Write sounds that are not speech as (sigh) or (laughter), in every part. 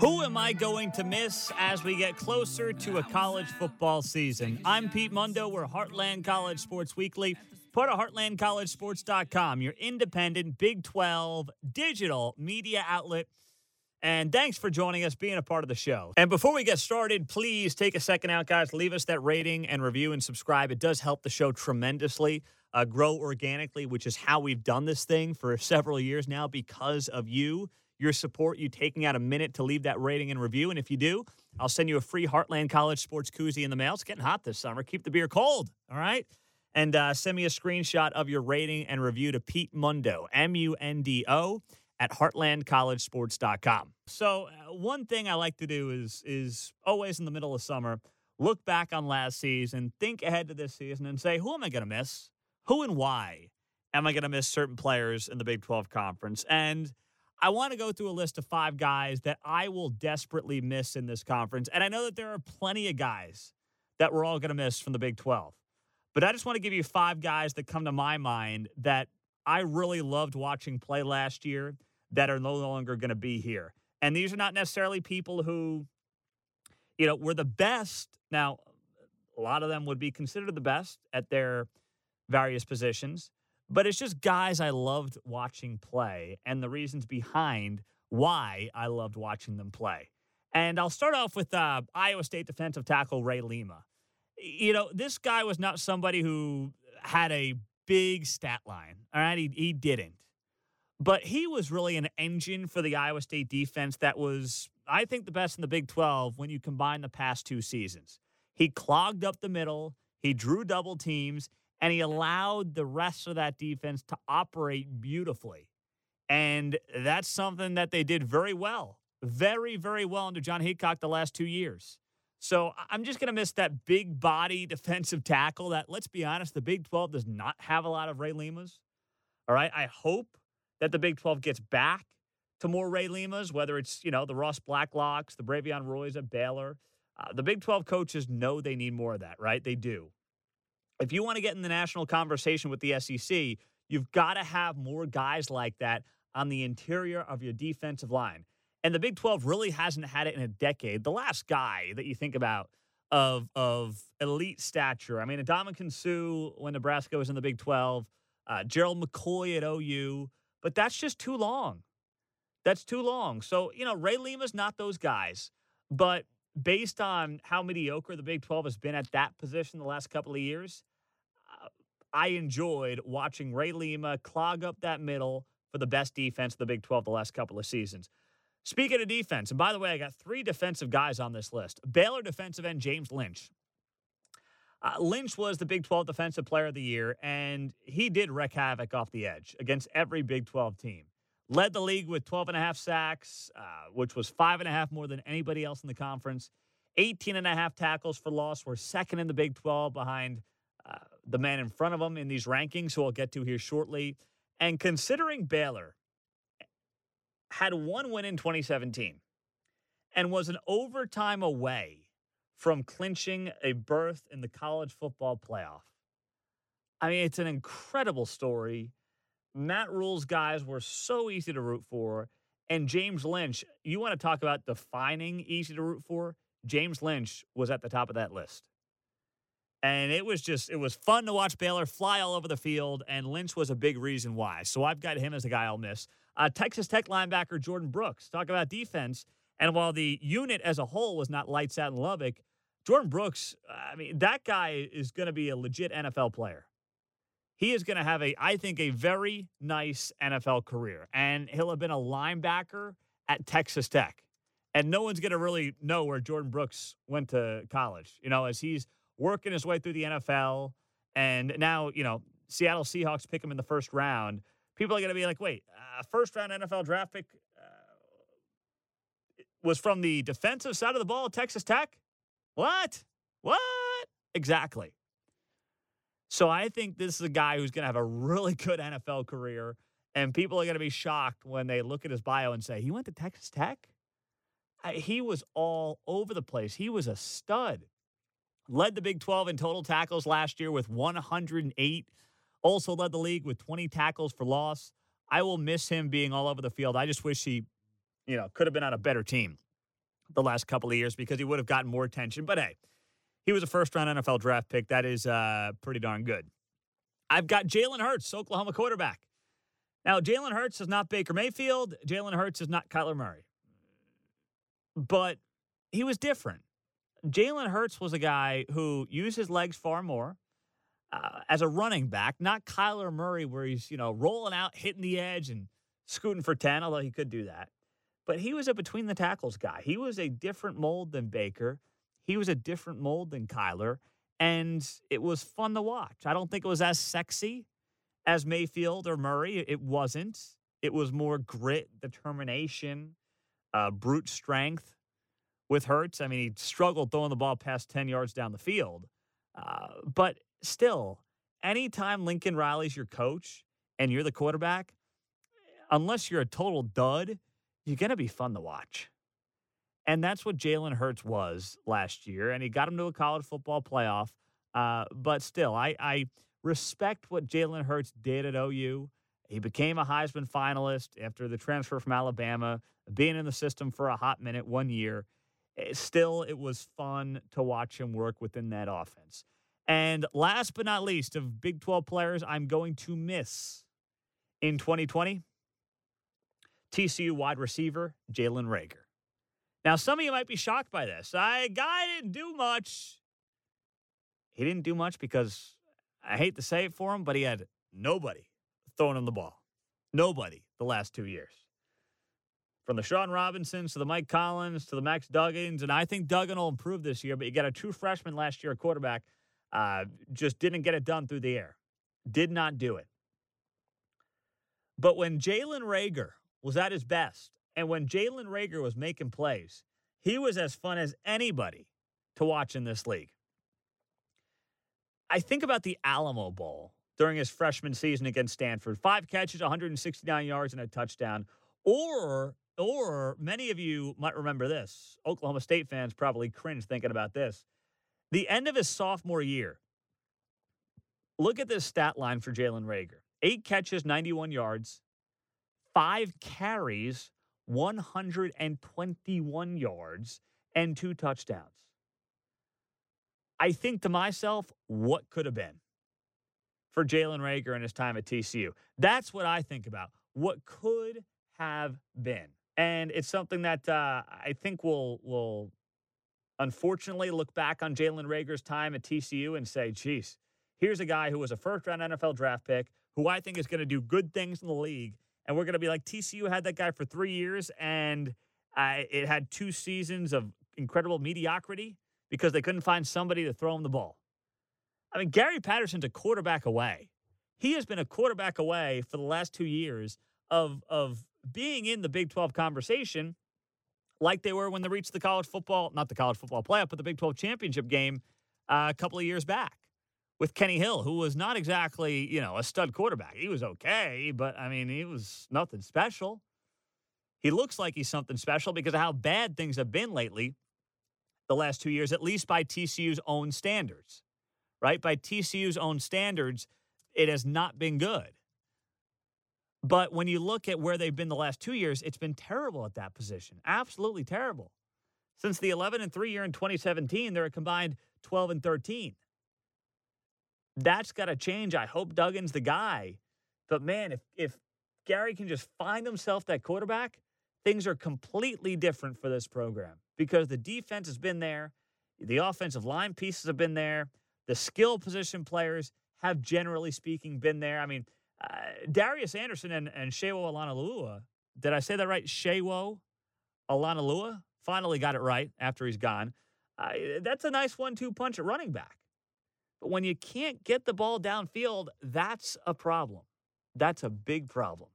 Who am I going to miss as we get closer to a college football season? I'm Pete Mundo. We're Heartland College Sports Weekly, part of HeartlandCollegeSports.com, your independent Big 12 digital media outlet. And thanks for joining us, being a part of the show. And before we get started, please take a second out, guys. Leave us that rating and review and subscribe. It does help the show tremendously uh, grow organically, which is how we've done this thing for several years now because of you your support, you taking out a minute to leave that rating and review. And if you do, I'll send you a free Heartland College Sports Koozie in the mail. It's getting hot this summer. Keep the beer cold, all right? And uh, send me a screenshot of your rating and review to Pete Mundo, M U N D O, at heartlandcollegesports.com. So, uh, one thing I like to do is is always in the middle of summer, look back on last season, think ahead to this season, and say, who am I going to miss? Who and why am I going to miss certain players in the Big 12 conference? And I want to go through a list of five guys that I will desperately miss in this conference. And I know that there are plenty of guys that we're all going to miss from the Big 12. But I just want to give you five guys that come to my mind that I really loved watching play last year that are no longer going to be here. And these are not necessarily people who, you know, were the best. Now, a lot of them would be considered the best at their various positions but it's just guys I loved watching play and the reasons behind why I loved watching them play. And I'll start off with uh, Iowa State defensive tackle Ray Lima. You know, this guy was not somebody who had a big stat line. All right, he, he didn't. But he was really an engine for the Iowa State defense that was, I think, the best in the Big 12 when you combine the past two seasons. He clogged up the middle, he drew double teams, and he allowed the rest of that defense to operate beautifully. And that's something that they did very well, very, very well under Jon Heacock the last two years. So I'm just going to miss that big body (laughs) defensive tackle that, let's be honest, the Big 12 does not have a lot of Ray Limas. All right. I hope that the Big 12 gets back to more Ray Limas, whether it's, you know, the Ross Blacklocks, the Bravvion Roys at Baylor. Uh, the Big 12 coaches know they need more of that, right? They do if you want to get in the national conversation with the SEC, you've got to have more guys like that on the interior of your defensive line. And the Big 12 really hasn't had it in a decade. The last guy that you think about of of elite stature, I mean, Ndamukong Suh when Nebraska was in the Big 12, uh, Gerald McCoy at OU, but that's just too long. That's too long. So, you know, Ray Lima's not those guys, but based on how mediocre the Big 12 has been at that position the last couple of years, I enjoyed watching Ray Lima clog up that middle for the best defense of the Big 12 the last couple of seasons. Speaking of defense, and by the way, I got three defensive guys on this list Baylor defensive end James Lynch. Uh, Lynch was the Big 12 Defensive Player of the Year, and he did wreak havoc off the edge against every Big 12 team. Led the league with 12 and a half sacks, uh, which was five and a half more than anybody else in the conference. 18 and a half tackles for loss. We're second in the Big 12 behind the man in front of them in these rankings, who I'll get to here shortly. And considering Baylor had one win in 2017 and was an overtime away from clinching a berth in the college football playoff. I mean, it's an incredible story. Matt Rhule's guys were so easy to root for. And James Lynch, you want to talk about defining easy to root for? James Lynch was at the top of that list. And it was just, it was fun to watch Baylor fly all over the field, and Lynch was a big reason why. So I've got him as a guy I'll miss. Uh, Texas Tech linebacker Jordyn Brooks. Talk about defense. And while the unit as a whole was not lights out in Lubbock, Jordyn Brooks, I mean, that guy is going to be a legit NFL player. He is going to have a, I think, a very nice NFL career. And he'll have been a linebacker at Texas Tech. And no one's going to really know where Jordyn Brooks went to college, you know, as he's working his way through the NFL. And now, you know, Seattle Seahawks pick him in the first round. People are going to be like, wait, uh, first round NFL draft pick uh, was from the defensive side of the ball Texas Tech? What? What? Exactly. So I think this is a guy who's going to have a really good NFL career. And people are going to be shocked when they look at his bio and say, he went to Texas Tech? he was all over the place. He was a stud led the Big 12 in total tackles last year with 108. Also led the league with 20 tackles for loss. I will miss him being all over the field. I just wish he, you know, could have been on a better team. the last couple of years because he would have gotten more attention. But hey, he was a first round NFL draft pick. That is uh, pretty darn good. I've got Jalen Hurts, Oklahoma quarterback. Now, Jalen Hurts is not Baker Mayfield. Jalen Hurts is not Kyler Murray. But he was different. Jalen Hurts was a guy who used his legs far more uh, as a running back, not Kyler Murray, where he's, you know, rolling out, hitting the edge and scooting for 10, although he could do that. But he was a between the tackles guy. He was a different mold than Baker. He was a different mold than Kyler. And it was fun to watch. I don't think it was as sexy as Mayfield or Murray. It wasn't. It was more grit, determination, uh, brute strength with Hurts. I mean, he struggled throwing the ball past 10 yards down the field. Uh, but still, anytime Lincoln Riley's your coach and you're the quarterback, unless you're a total dud, you're going to be fun to watch. And that's what Jalen Hurts was last year. And he got him to a college football playoff. Uh, but still, I, I respect what Jalen Hurts did at OU. He became a Heisman finalist after the transfer from Alabama, being in the system for a hot minute one year. Eh, still, it was fun to watch him work within that offense. And last but not least, of Big 12 players I'm going to miss in 2020, TCU wide receiver Jalen Reagor. Now, some of you might be shocked by this. I guy didn't do much. He didn't do much because I hate to say it for him, but he had nobody throwing him the ball. Nobody the last two years. From the Shawn Robinsons to the Mike Collins to the Max Duggans, and I think Duggan will improve this year, but you got a true freshman last year, quarterback, uh, just didn't get it done through the air. Did not do it. But when Jalen Reagor was at his best, and when Jalen Reagor was making plays, he was as fun as anybody to watch in this league. I think about the Alamo Bowl during his freshman season against Stanford. Five catches, 169 yards, and a touchdown. Or, or many of you might remember this. Oklahoma State fans probably cringe thinking about this. The end of his sophomore year. Look at this stat line for Jalen Reagor Eight catches, 91 yards, five carries, 121 yards, and two touchdowns. I think to myself, what could have been for Jalen Reagor in his time at TCU? That's what I think about. What could have been, and it's something that uh, I think will will unfortunately look back on Jalen Reagor's time at TCU and say, "Geez, here's a guy who was a first round NFL draft pick who I think is going to do good things in the league." And we're going to be like, TCU had that guy for three years, and uh, it had two seasons of incredible mediocrity because they couldn't find somebody to throw him the ball. I mean, Gary Patterson's a quarterback away. He has been a quarterback away for the last two years of, of being in the Big 12 conversation like they were when they reached the college football, not the college football playoff, but the Big 12 championship game uh, a couple of years back with Kenny Hill, who was not exactly, you know, a stud quarterback. He was okay, but I mean, he was nothing special. He looks like he's something special because of how bad things have been lately the last two years, at least by TCU's own standards, right? By TCU's own standards, it has not been good. But when you look at where they've been the last two years, it's been terrible at that position. Absolutely terrible. Since the 11 and 3 year in 2017, they're a combined 12 and 13. That's got to change. I hope Duggan's the guy. But man, if if Gary can just find himself that quarterback, things are completely different for this program because the defense has been there, the offensive line pieces have been there, the skill position players have generally speaking been there. I mean, uh, Darius Anderson and, and Sewo Olonilua, did I say that right? Sewo Olonilua finally got it right after he's gone. Uh, that's a nice one-two punch at running back. But when you can't get the ball downfield, that's a problem. That's a big problem.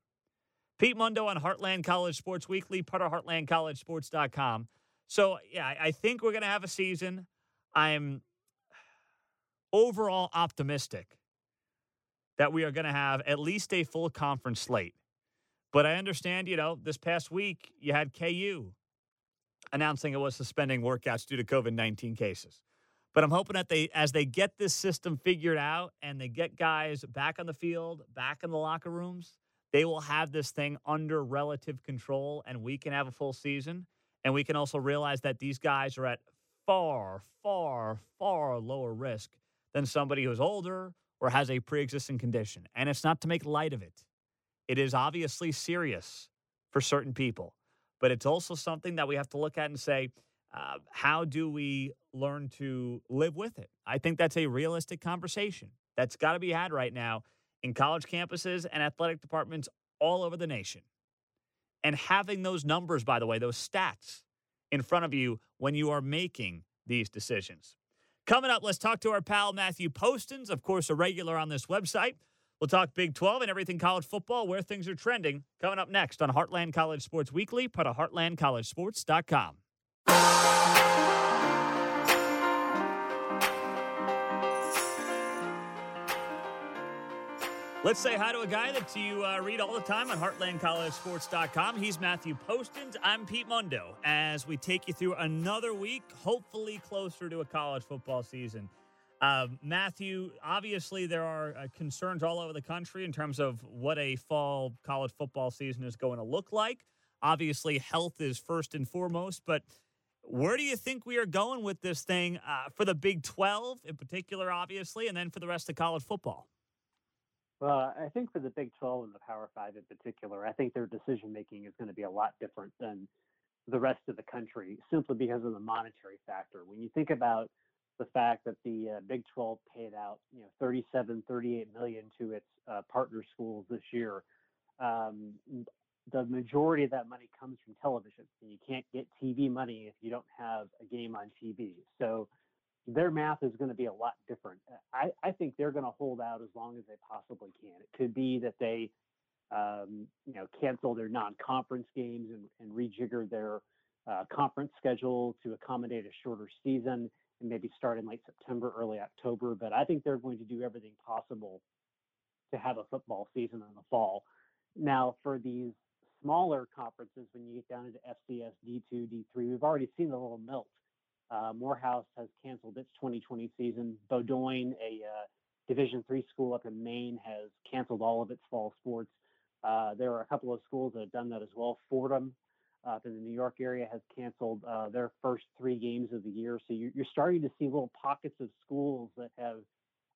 Pete Mundo on Heartland College Sports Weekly, part of heartlandcollegesports.com. So, yeah, I think we're going to have a season. I'm overall optimistic that we are going to have at least a full conference slate. But I understand, you know, this past week you had KU announcing it was suspending workouts due to COVID 19 cases. But I'm hoping that they, as they get this system figured out and they get guys back on the field, back in the locker rooms, they will have this thing under relative control and we can have a full season And we can also realize that these guys are at far, far, far lower risk than somebody who's older or has a pre existing condition. And it's not to make light of it, it is obviously serious for certain people. But it's also something that we have to look at and say, uh, how do we learn to live with it? I think that's a realistic conversation that's got to be had right now in college campuses and athletic departments all over the nation. And having those numbers, by the way, those stats in front of you when you are making these decisions. Coming up, let's talk to our pal Matthew Postins, of course, a regular on this website. We'll talk Big 12 and everything college football, where things are trending. Coming up next on Heartland College Sports Weekly, part of HeartlandCollegeSports.com. Let's say hi to a guy that you uh, read all the time on HeartlandCollegeSports.com. He's Matthew Postins. I'm Pete Mundo. As we take you through another week, hopefully closer to a college football season. Uh, Matthew, obviously there are uh, concerns all over the country in terms of what a fall college football season is going to look like. Obviously, health is first and foremost, but where do you think we are going with this thing uh, for the Big 12 in particular, obviously, and then for the rest of college football? Well, I think for the Big 12 and the Power 5 in particular, I think their decision making is going to be a lot different than the rest of the country simply because of the monetary factor. When you think about the fact that the uh, Big 12 paid out, you know, 37, 38 million to its uh, partner schools this year, um, the majority of that money comes from television. And you can't get TV money if you don't have a game on TV. So their math is going to be a lot different. I, I think they're going to hold out as long as they possibly can. It could be that they, um, you know, cancel their non-conference games and, and rejigger their uh, conference schedule to accommodate a shorter season and maybe start in late September, early October. But I think they're going to do everything possible to have a football season in the fall. Now, for these smaller conferences, when you get down into FCS, D2, D3, we've already seen a little melt uh, Morehouse has canceled its 2020 season. Bowdoin, a uh, Division three school up in Maine, has canceled all of its fall sports. Uh, there are a couple of schools that have done that as well. Fordham, up in the New York area, has canceled uh, their first three games of the year. So you're, you're starting to see little pockets of schools that have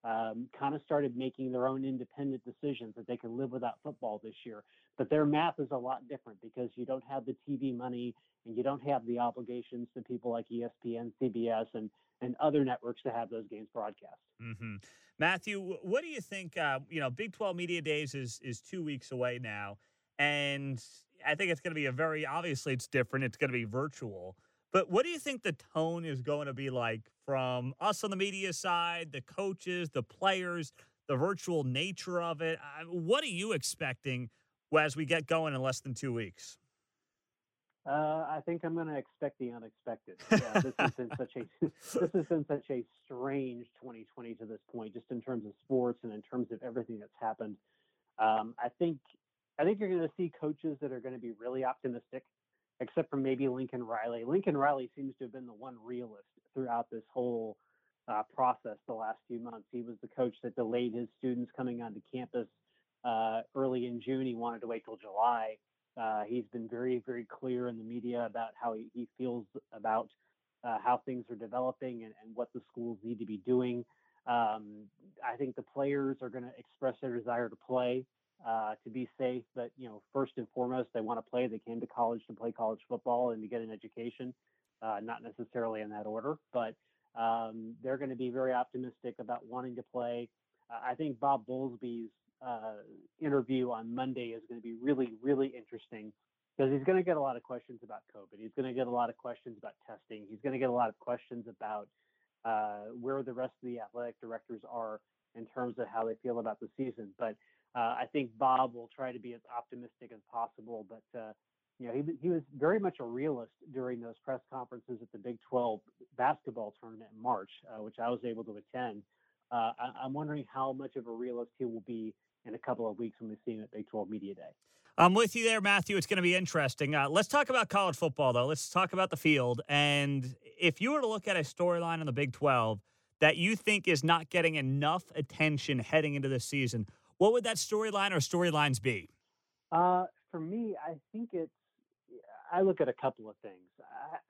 um, kind of started making their own independent decisions that they can live without football this year. But their math is a lot different because you don't have the TV money and you don't have the obligations to people like ESPN, CBS, and and other networks to have those games broadcast. Mm-hmm. Matthew, what do you think? Uh, you know, Big Twelve Media Days is is two weeks away now, and I think it's going to be a very obviously it's different. It's going to be virtual. But what do you think the tone is going to be like from us on the media side, the coaches, the players, the virtual nature of it? What are you expecting as we get going in less than two weeks? Uh, I think I'm going to expect the unexpected. Yeah, this has been such a (laughs) this has been such a strange 2020 to this point, just in terms of sports and in terms of everything that's happened. Um, I think I think you're going to see coaches that are going to be really optimistic except for maybe Lincoln Riley. Lincoln Riley seems to have been the one realist throughout this whole uh, process the last few months. He was the coach that delayed his students coming onto campus uh, early in June. He wanted to wait till July. Uh, he's been very, very clear in the media about how he, he feels about uh, how things are developing and, and, what the schools need to be doing. Um, I think the players are going to express their desire to play uh, to be safe. But you know, first and foremost, they want to play. They came to college to play college football and to get an education, uh, not necessarily in that order, but um, they're going to be very optimistic about wanting to play. Uh, I think Bob Bowlesby's uh, interview on Monday is going to be really, really interesting because he's going to get a lot of questions about COVID. He's going to get a lot of questions about testing. He's going to get a lot of questions about uh, where the rest of the athletic directors are in terms of how they feel about the season. But uh, I think Bob will try to be as optimistic as possible, but uh, you know, he, he was very much a realist during those press conferences at the Big 12 basketball tournament in March, uh, which I was able to attend. Uh, I, am wondering how much of a realist he will be in a couple of weeks when we see him at Big 12 Media Day. I'm with you there, Matthew. It's going to be interesting. Uh, let's talk about college football, though. Let's talk about the field. And if you were to look at a storyline in the Big 12 that you think is not getting enough attention heading into the season, what would that storyline or storylines be? Uh, for me, I think it's I look at a couple of things.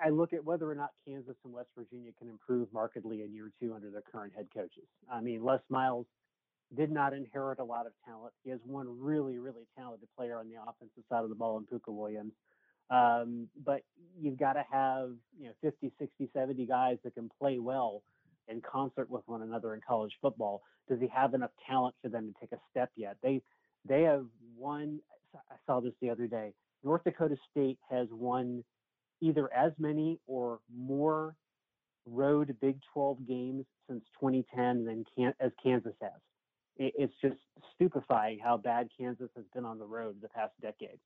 I look at whether or not Kansas and West Virginia can improve markedly in year two under their current head coaches. I mean, Les Miles did not inherit a lot of talent. He has one really, really talented player on the offensive side of the ball in Pooka Williams. Um, but you've got to have, you know, 50, 60, 70 guys that can play well in concert with one another in college football. Does he have enough talent for them to take a step yet? They they have won. I saw this the other day. North Dakota State has won either as many or more road Big 12 games since 2010 than can, as Kansas has. It, it's just stupefying how bad Kansas has been on the road the past decade.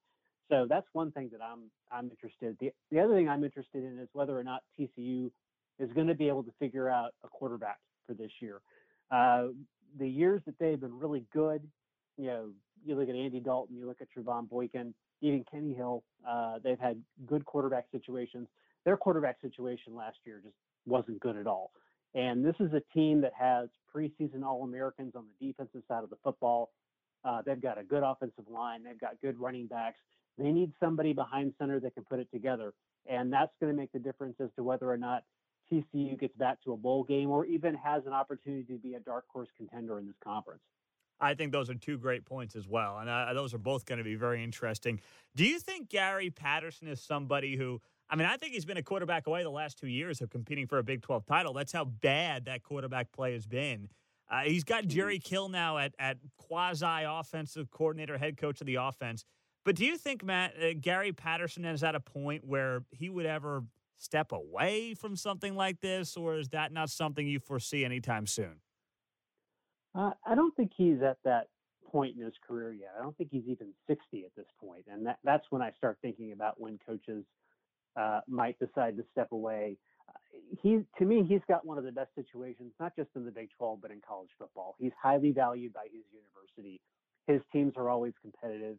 So that's one thing that I'm I'm interested. The the other thing I'm interested in is whether or not TCU is going to be able to figure out a quarterback for this year. Uh, the years that they've been really good, you know, you look at Andy Dalton, you look at Trevone Boykin, even Kenny Hill, uh, they've had good quarterback situations. Their quarterback situation last year just wasn't good at all. And this is a team that has preseason All Americans on the defensive side of the football. Uh, they've got a good offensive line. They've got good running backs. They need somebody behind center that can put it together. And that's going to make the difference as to whether or not TCU gets back to a bowl game or even has an opportunity to be a dark horse contender in this conference. I think those are two great points as well. And uh, those are both going to be very interesting. Do you think Gary Patterson is somebody who, I mean, I think he's been a quarterback away the last two years of competing for a Big 12 title. That's how bad that quarterback play has been. Uh, he's got Jerry mm-hmm. Kill now at, at quasi offensive coordinator, head coach of the offense. But do you think, Matt, uh, Gary Patterson is at a point where he would ever step away from something like this, or is that not something you foresee anytime soon? Uh, I don't think he's at that point in his career yet. I don't think he's even 60 at this point, and that, that's when I start thinking about when coaches uh, might decide to step away. He, to me, he's got one of the best situations, not just in the Big 12, but in college football. He's highly valued by his university. His teams are always competitive.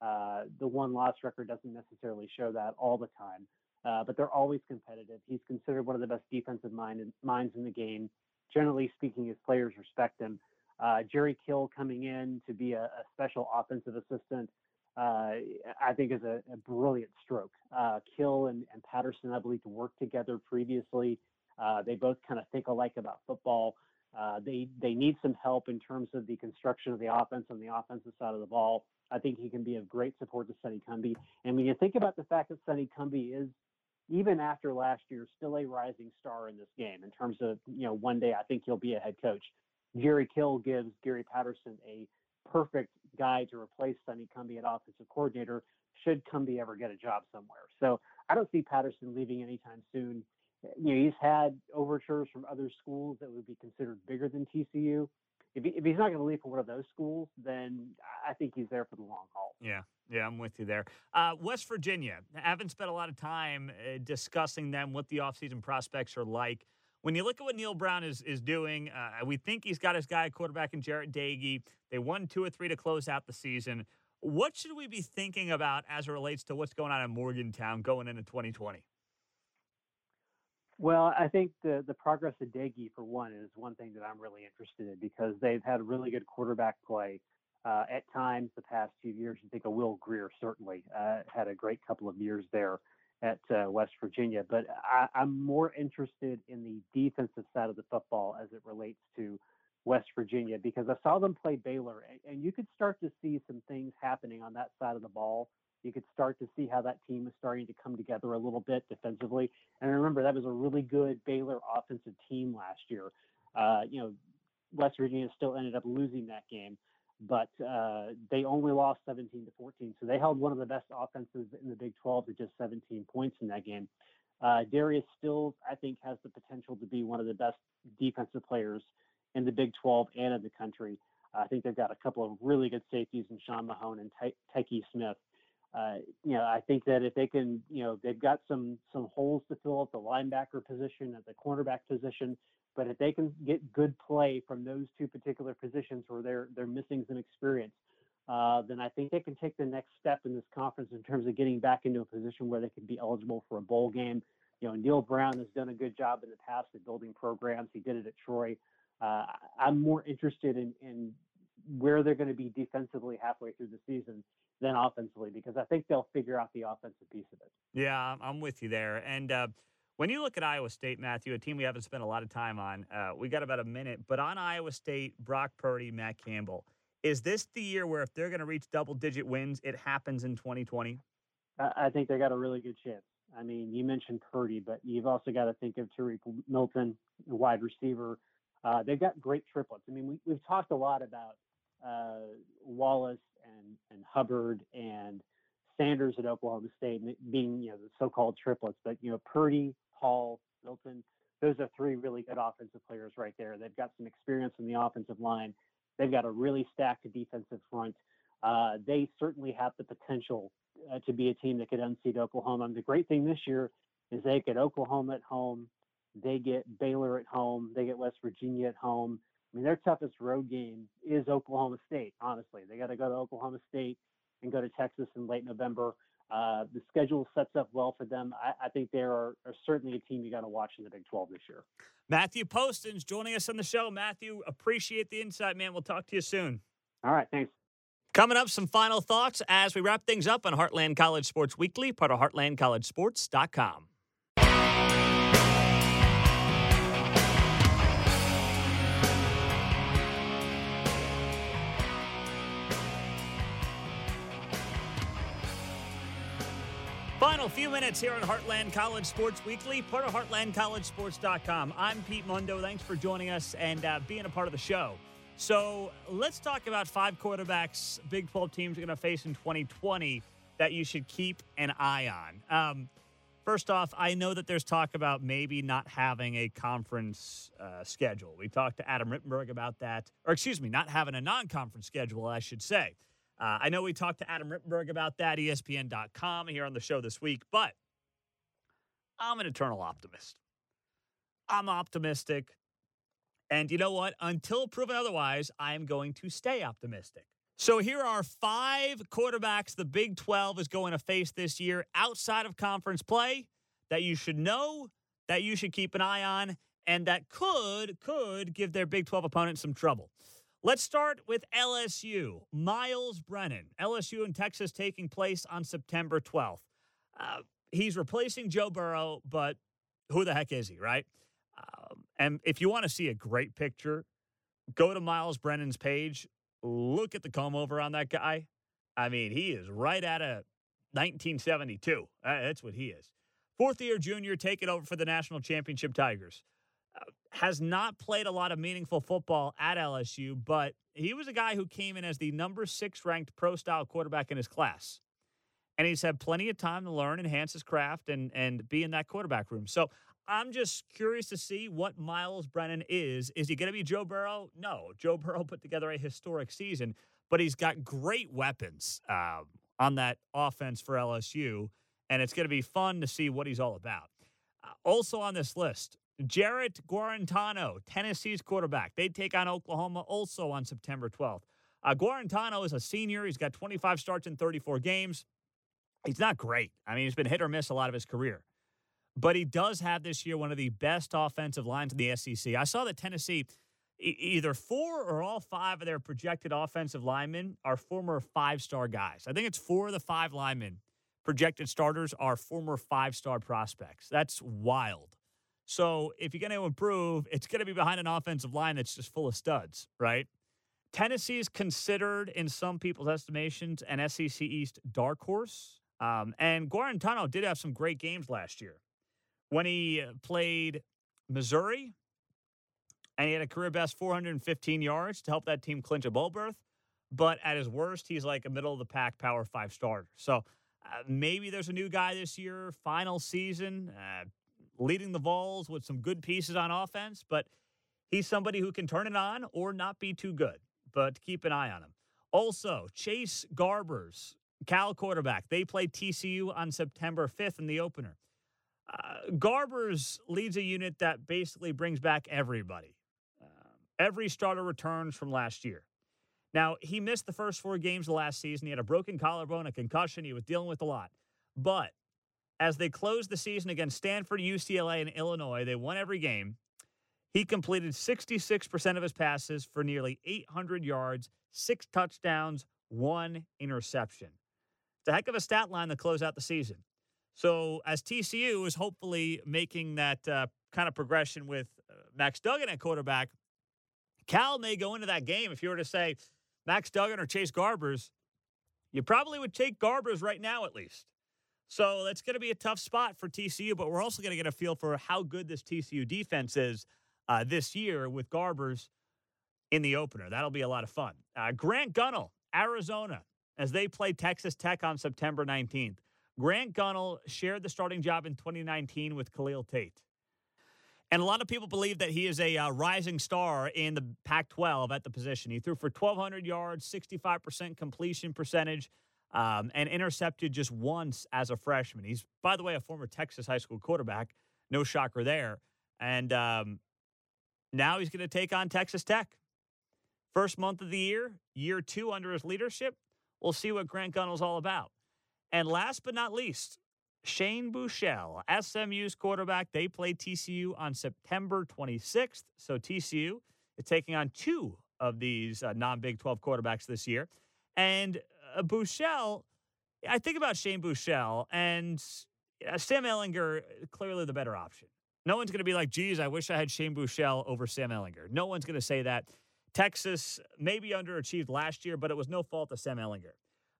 Uh, the one loss record doesn't necessarily show that all the time, uh, but they're always competitive. He's considered one of the best defensive mind, minds in the game. Generally speaking, his players respect him. Uh, Jerry Kill coming in to be a, a special offensive assistant, uh, I think is a, a brilliant stroke. Uh, Kill and, and, Patterson, I believe, to work together previously. Uh, they both kind of think alike about football. they they need some help in terms of the construction of the offense on the offensive side of the ball. I think he can be of great support to Sonny Cumbie. And when you think about the fact that Sonny Cumbie is, even after last year, still a rising star in this game in terms of, you know, one day I think he'll be a head coach. Jerry Kill gives Gary Patterson a perfect guy to replace Sonny Cumbie at offensive coordinator should Cumbie ever get a job somewhere. So I don't see Patterson leaving anytime soon. You know, he's had overtures from other schools that would be considered bigger than TCU if, he, if he's not going to leave for one of those schools, then I think he's there for the long haul. Yeah, yeah, I'm with you there. Uh, West Virginia, I haven't spent a lot of time uh, discussing them, what the offseason prospects are like. When you look at what Neal Brown is is doing, uh, we think he's got his guy quarterback in Jarret Doege. They won two or three to close out the season. What should we be thinking about as it relates to what's going on in Morgantown going into 2020? Well, I think the the progress of Doege for one is one thing that I'm really interested in because they've had really good quarterback play uh, at times the past few years. I think of Will Grier certainly uh, had a great couple of years there at uh, West Virginia, but I, I'm more interested in the defensive side of the football as it relates to West Virginia because I saw them play Baylor, and, and you could start to see some things happening on that side of the ball you could start to see how that team is starting to come together a little bit defensively. And remember, that was a really good Baylor offensive team last year. Uh, you know, West Virginia still ended up losing that game, but uh, they only lost 17 to 14. So they held one of the best offenses in the Big 12 to just 17 points in that game. Uh, Darius Stills, I think, has the potential to be one of the best defensive players in the Big 12 and in the country. I think they've got a couple of really good safeties in Sean Mahone and Tykee Smith uh, you know, I think that if they can, you know, they've got some some holes to fill at the linebacker position, at the cornerback position, but if they can get good play from those two particular positions where they're they're missing some experience, uh, then I think they can take the next step in this conference in terms of getting back into a position where they can be eligible for a bowl game. You know, Neal Brown has done a good job in the past at building programs. He did it at Troy. Uh, I'm more interested in, in where they're going to be defensively halfway through the season than offensively because I think they'll figure out the offensive piece of it. Yeah, I'm with you there. And uh, when you look at Iowa State, Matthew, a team we haven't spent a lot of time on, uh, we got about a minute, but on Iowa State, Brock Purdy, Matt Campbell, is this the year where if they're going to reach double digit wins, it happens in 2020? I think they got a really good chance. I mean, you mentioned Purdy, but you've also got to think of Tarique Milton, wide receiver. Uh, they've got great triplets. I mean, we, have talked a lot about uh, Wallace and, and Hubbard and Sanders at Oklahoma State being, you know, the so-called triplets. But you know, Purdy, Hall, Milton, those are three really good offensive players right there. They've got some experience in the offensive line. They've got a really stacked defensive front. Uh, they certainly have the potential uh, to be a team that could unseat Oklahoma. And the great thing this year is they get Oklahoma at home, they get Baylor at home, they get West Virginia at home. I mean, their toughest road game is Oklahoma State. Honestly, they got to go to Oklahoma State and go to Texas in late November. Uh, the schedule sets up well for them. I, I think they are, are, certainly a team you got to watch in the Big 12 this year. Matthew Postins joining us on the show. Matthew, appreciate the insight, man. We'll talk to you soon. All right, thanks. Coming up, some final thoughts as we wrap things up on Heartland College Sports Weekly, part of HeartlandCollegeSports.com. Final few minutes here on Heartland College Sports Weekly, part of HeartlandCollegeSports.com. I'm Pete Mundo. Thanks for joining us and uh, being a part of the show. So let's talk about five quarterbacks Big 12 teams are going to face in 2020 that you should keep an eye on. Um, first off, I know that there's talk about maybe not having a conference uh, schedule. We talked to Adam Rittenberg about that, or excuse me, not having a non conference schedule, I should say. Uh, I know we talked to Adam Rittenberg about that, ESPN.com, here on the show this week, but I'm an eternal optimist. I'm optimistic. And you know what? Until proven otherwise, I am going to stay optimistic. So here are five quarterbacks the Big 12 is going to face this year outside of conference play that you should know, that you should keep an eye on, and that could could give their Big 12 opponent some trouble. Let's start with LSU. Miles Brennan, LSU in Texas, taking place on September 12th. Uh, he's replacing Joe Burrow, but who the heck is he, right? Um, and if you want to see a great picture, go to Miles Brennan's page. Look at the comb over on that guy. I mean, he is right out of 1972. Uh, that's what he is. Fourth year junior, taking over for the national championship Tigers has not played a lot of meaningful football at LSU, but he was a guy who came in as the number six ranked pro style quarterback in his class. And he's had plenty of time to learn, enhance his craft, and, and be in that quarterback room. So I'm just curious to see what Miles Brennan is. Is he going to be Joe Burrow? No. Joe Burrow put together a historic season, but he's got great weapons uh, on that offense for LSU. And it's going to be fun to see what he's all about. Uh, also on this list, Jarrett Guarantano, Tennessee's quarterback. They take on Oklahoma also on September 12th. Uh, Guarantano is a senior. He's got 25 starts in 34 games. He's not great. I mean, he's been hit or miss a lot of his career. But he does have this year one of the best offensive lines in the SEC. I saw that Tennessee, e- either four or all five of their projected offensive linemen are former five star guys. I think it's four of the five linemen projected starters are former five star prospects. That's wild. So if you're going to improve, it's going to be behind an offensive line that's just full of studs, right? Tennessee is considered, in some people's estimations, an SEC East dark horse. Um, and Guarantano did have some great games last year. When he uh, played Missouri, and he had a career best 415 yards to help that team clinch a bowl berth. But at his worst, he's like a middle of the pack power five starter. So uh, maybe there's a new guy this year, final season. Uh, leading the Vols with some good pieces on offense, but he's somebody who can turn it on or not be too good. But keep an eye on him. Also, Chase Garbers, Cal quarterback. They play TCU on September 5th in the opener. Uh, Garbers leads a unit that basically brings back everybody. Uh, every starter returns from last year. Now, he missed the first four games of last season. He had a broken collarbone, a concussion. He was dealing with a lot. But as they closed the season against Stanford, UCLA, and Illinois, they won every game. He completed 66% of his passes for nearly 800 yards, six touchdowns, one interception. It's a heck of a stat line to close out the season. So, as TCU is hopefully making that uh, kind of progression with uh, Max Duggan at quarterback, Cal may go into that game. If you were to say Max Duggan or Chase Garbers, you probably would take Garbers right now at least. So that's going to be a tough spot for TCU, but we're also going to get a feel for how good this TCU defense is uh, this year with Garbers in the opener. That'll be a lot of fun. Uh, Grant Gunnell, Arizona, as they play Texas Tech on September 19th. Grant Gunnell shared the starting job in 2019 with Khalil Tate. And a lot of people believe that he is a uh, rising star in the Pac 12 at the position. He threw for 1,200 yards, 65% completion percentage, um, and intercepted just once as a freshman. He's, by the way, a former Texas high school quarterback. No shocker there. And um, now he's going to take on Texas Tech. First month of the year, year two under his leadership. We'll see what Grant Gunnell's all about. And last but not least, Shane Buechele, SMU's quarterback. They play TCU on September 26th. So TCU is taking on two of these uh, non Big 12 quarterbacks this year. And uh, Buechele, I think about Shane Buechele and uh, Sam Ehlinger, clearly the better option. No one's going to be like, geez, I wish I had Shane Buechele over Sam Ehlinger. No one's going to say that. Texas maybe underachieved last year, but it was no fault of Sam Ehlinger.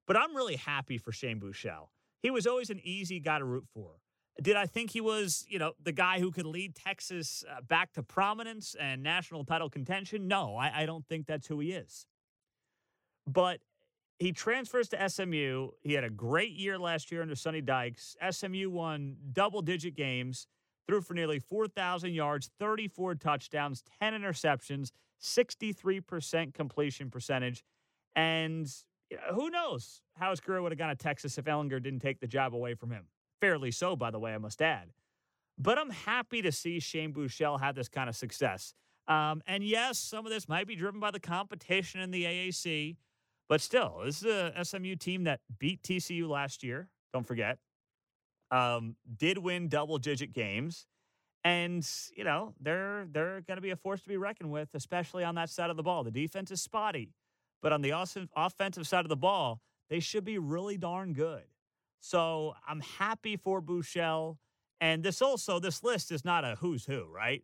But I'm really happy for Shane Buechele. He was always an easy guy to root for. Did I think he was, you know, the guy who could lead Texas uh, back to prominence and national title contention? No, I, I don't think that's who he is. But he transfers to SMU. He had a great year last year under Sonny Dykes. SMU won double digit games, threw for nearly 4,000 yards, 34 touchdowns, 10 interceptions, 63% completion percentage. And who knows how his career would have gone to Texas if Ehlinger didn't take the job away from him. Fairly so, by the way, I must add. But I'm happy to see Shane Buechele have this kind of success. Um, and yes, some of this might be driven by the competition in the AAC, but still, this is a SMU team that beat TCU last year. Don't forget, um, did win double-digit games, and you know they're they're going to be a force to be reckoned with, especially on that side of the ball. The defense is spotty. But on the offensive side of the ball, they should be really darn good. So I'm happy for Buechele. And this also, this list is not a who's who, right?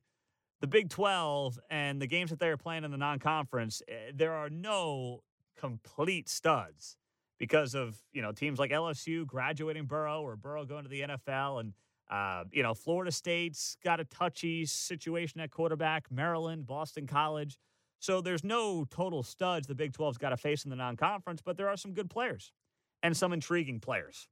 The Big 12 and the games that they are playing in the non conference, eh, there are no complete studs because of, you know, teams like LSU graduating Burrow or Burrow going to the NFL. And, uh, you know, Florida State's got a touchy situation at quarterback, Maryland, Boston College. So there's no total studs the Big 12's got to face in the non conference, but there are some good players and some intriguing players.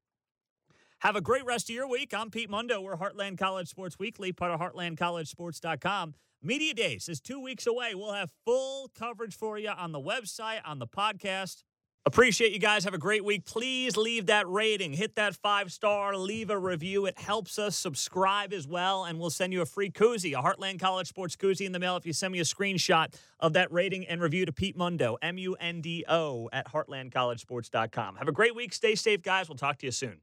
Have a great rest of your week. I'm Pete Mundo. We're Heartland College Sports Weekly, part of heartlandcollegesports.com. Media Days is two weeks away. We'll have full coverage for you on the website, on the podcast. Appreciate you guys. Have a great week. Please leave that rating, hit that five star, leave a review. It helps us subscribe as well, and we'll send you a free koozie, a Heartland College Sports koozie in the mail if you send me a screenshot of that rating and review to Pete Mundo, M U N D O, at heartlandcollegesports.com. Have a great week. Stay safe, guys. We'll talk to you soon.